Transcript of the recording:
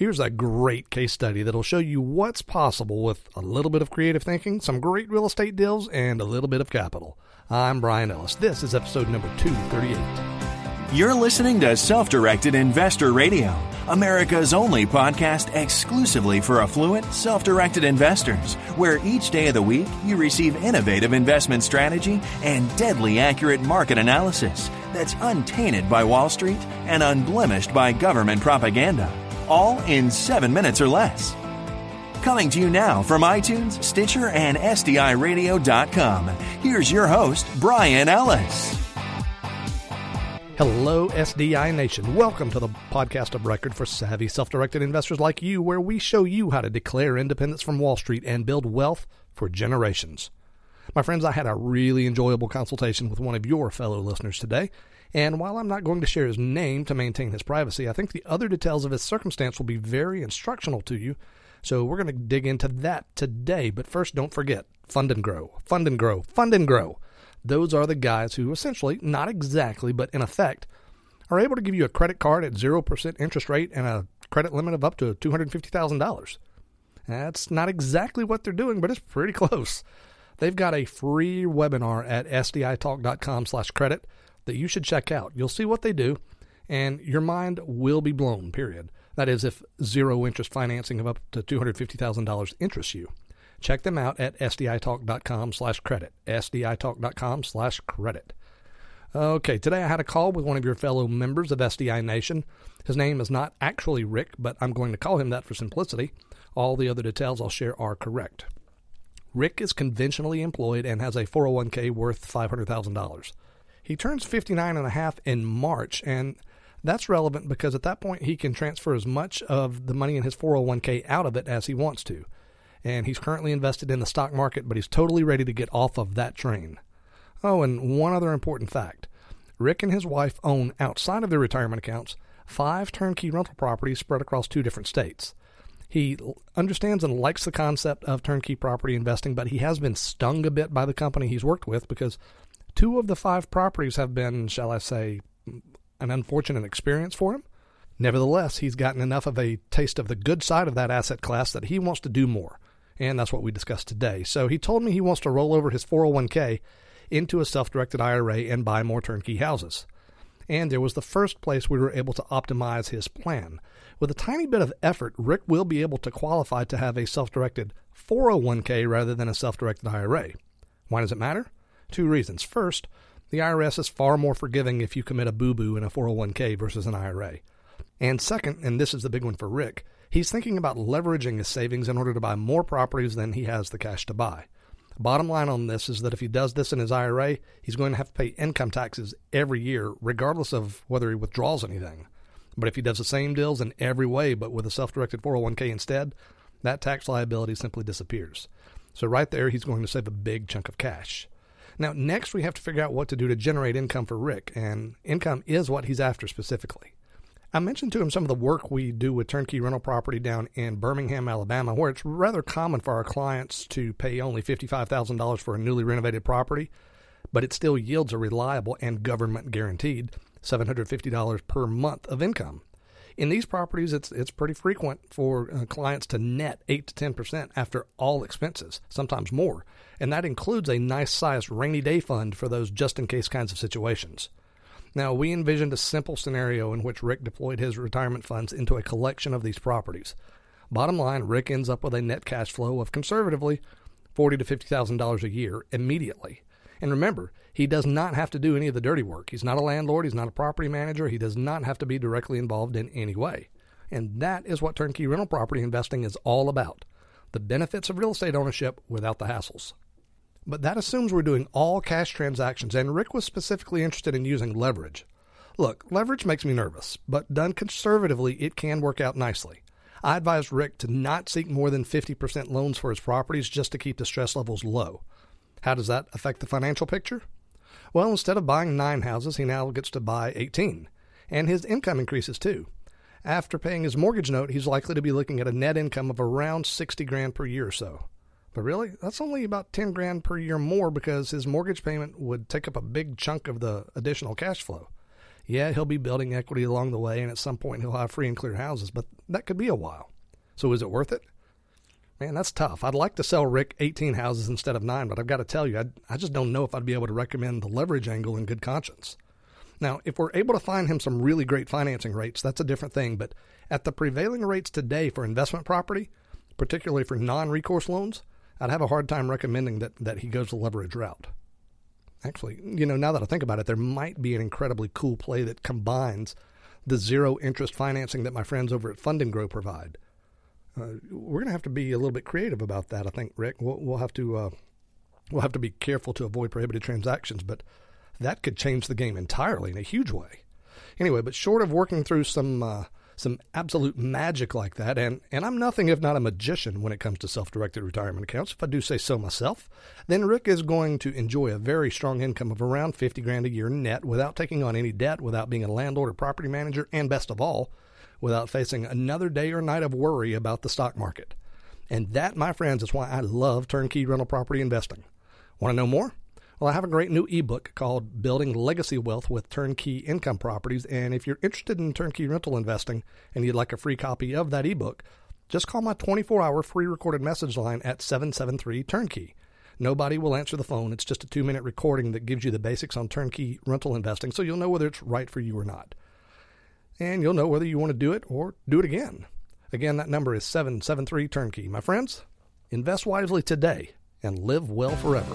Here's a great case study that'll show you what's possible with a little bit of creative thinking, some great real estate deals, and a little bit of capital. I'm Brian Ellis. This is episode number 238. You're listening to Self Directed Investor Radio, America's only podcast exclusively for affluent, self directed investors, where each day of the week you receive innovative investment strategy and deadly accurate market analysis that's untainted by Wall Street and unblemished by government propaganda all in seven minutes or less. Coming to you now from iTunes, Stitcher, and SDIRadio.com, here's your host, Brian Ellis. Hello, SDI Nation. Welcome to the podcast of record for savvy, self directed investors like you, where we show you how to declare independence from Wall Street and build wealth for generations. My friends, I had a really enjoyable consultation with one of your fellow listeners today. And while I'm not going to share his name to maintain his privacy, I think the other details of his circumstance will be very instructional to you. So we're going to dig into that today. But first, don't forget Fund and Grow, Fund and Grow, Fund and Grow. Those are the guys who essentially, not exactly, but in effect, are able to give you a credit card at 0% interest rate and a credit limit of up to $250,000. That's not exactly what they're doing, but it's pretty close. They've got a free webinar at sditalk.com slash credit that you should check out. You'll see what they do, and your mind will be blown, period. That is, if zero interest financing of up to $250,000 interests you. Check them out at sditalk.com slash credit. sditalk.com slash credit. Okay, today I had a call with one of your fellow members of SDI Nation. His name is not actually Rick, but I'm going to call him that for simplicity. All the other details I'll share are correct. Rick is conventionally employed and has a 401k worth $500,000. He turns 59 and a half in March, and that's relevant because at that point he can transfer as much of the money in his 401k out of it as he wants to. And he's currently invested in the stock market, but he's totally ready to get off of that train. Oh, and one other important fact Rick and his wife own, outside of their retirement accounts, five turnkey rental properties spread across two different states. He understands and likes the concept of turnkey property investing, but he has been stung a bit by the company he's worked with because Two of the five properties have been, shall I say, an unfortunate experience for him. Nevertheless, he's gotten enough of a taste of the good side of that asset class that he wants to do more. And that's what we discussed today. So he told me he wants to roll over his 401k into a self directed IRA and buy more turnkey houses. And there was the first place we were able to optimize his plan. With a tiny bit of effort, Rick will be able to qualify to have a self directed 401k rather than a self directed IRA. Why does it matter? Two reasons. First, the IRS is far more forgiving if you commit a boo boo in a 401k versus an IRA. And second, and this is the big one for Rick, he's thinking about leveraging his savings in order to buy more properties than he has the cash to buy. Bottom line on this is that if he does this in his IRA, he's going to have to pay income taxes every year, regardless of whether he withdraws anything. But if he does the same deals in every way, but with a self directed 401k instead, that tax liability simply disappears. So, right there, he's going to save a big chunk of cash. Now, next we have to figure out what to do to generate income for Rick, and income is what he's after specifically. I mentioned to him some of the work we do with turnkey rental property down in Birmingham, Alabama, where it's rather common for our clients to pay only $55,000 for a newly renovated property, but it still yields a reliable and government guaranteed $750 per month of income. In these properties, it's it's pretty frequent for uh, clients to net eight to ten percent after all expenses, sometimes more, and that includes a nice sized rainy day fund for those just in case kinds of situations. Now, we envisioned a simple scenario in which Rick deployed his retirement funds into a collection of these properties. Bottom line, Rick ends up with a net cash flow of conservatively forty to fifty thousand dollars a year immediately. And remember, he does not have to do any of the dirty work. He's not a landlord, he's not a property manager, he does not have to be directly involved in any way. And that is what turnkey rental property investing is all about the benefits of real estate ownership without the hassles. But that assumes we're doing all cash transactions, and Rick was specifically interested in using leverage. Look, leverage makes me nervous, but done conservatively, it can work out nicely. I advised Rick to not seek more than 50% loans for his properties just to keep the stress levels low. How does that affect the financial picture? Well, instead of buying nine houses, he now gets to buy 18. And his income increases too. After paying his mortgage note, he's likely to be looking at a net income of around 60 grand per year or so. But really, that's only about 10 grand per year more because his mortgage payment would take up a big chunk of the additional cash flow. Yeah, he'll be building equity along the way, and at some point he'll have free and clear houses, but that could be a while. So is it worth it? Man, that's tough. I'd like to sell Rick 18 houses instead of nine, but I've got to tell you, I, I just don't know if I'd be able to recommend the leverage angle in good conscience. Now, if we're able to find him some really great financing rates, that's a different thing. But at the prevailing rates today for investment property, particularly for non recourse loans, I'd have a hard time recommending that, that he goes the leverage route. Actually, you know, now that I think about it, there might be an incredibly cool play that combines the zero interest financing that my friends over at Fund and Grow provide. Uh, we're going to have to be a little bit creative about that, I think, Rick. We'll, we'll have to uh, we'll have to be careful to avoid prohibited transactions, but that could change the game entirely in a huge way. Anyway, but short of working through some uh, some absolute magic like that, and, and I'm nothing if not a magician when it comes to self directed retirement accounts, if I do say so myself, then Rick is going to enjoy a very strong income of around 50 grand a year net without taking on any debt, without being a landlord or property manager, and best of all, without facing another day or night of worry about the stock market. And that, my friends, is why I love turnkey rental property investing. Want to know more? Well, I have a great new ebook called Building Legacy Wealth with Turnkey Income Properties. And if you're interested in turnkey rental investing and you'd like a free copy of that ebook, just call my 24 hour free recorded message line at 773 Turnkey. Nobody will answer the phone. It's just a two minute recording that gives you the basics on turnkey rental investing so you'll know whether it's right for you or not. And you'll know whether you want to do it or do it again. Again, that number is 773 Turnkey. My friends, invest wisely today and live well forever.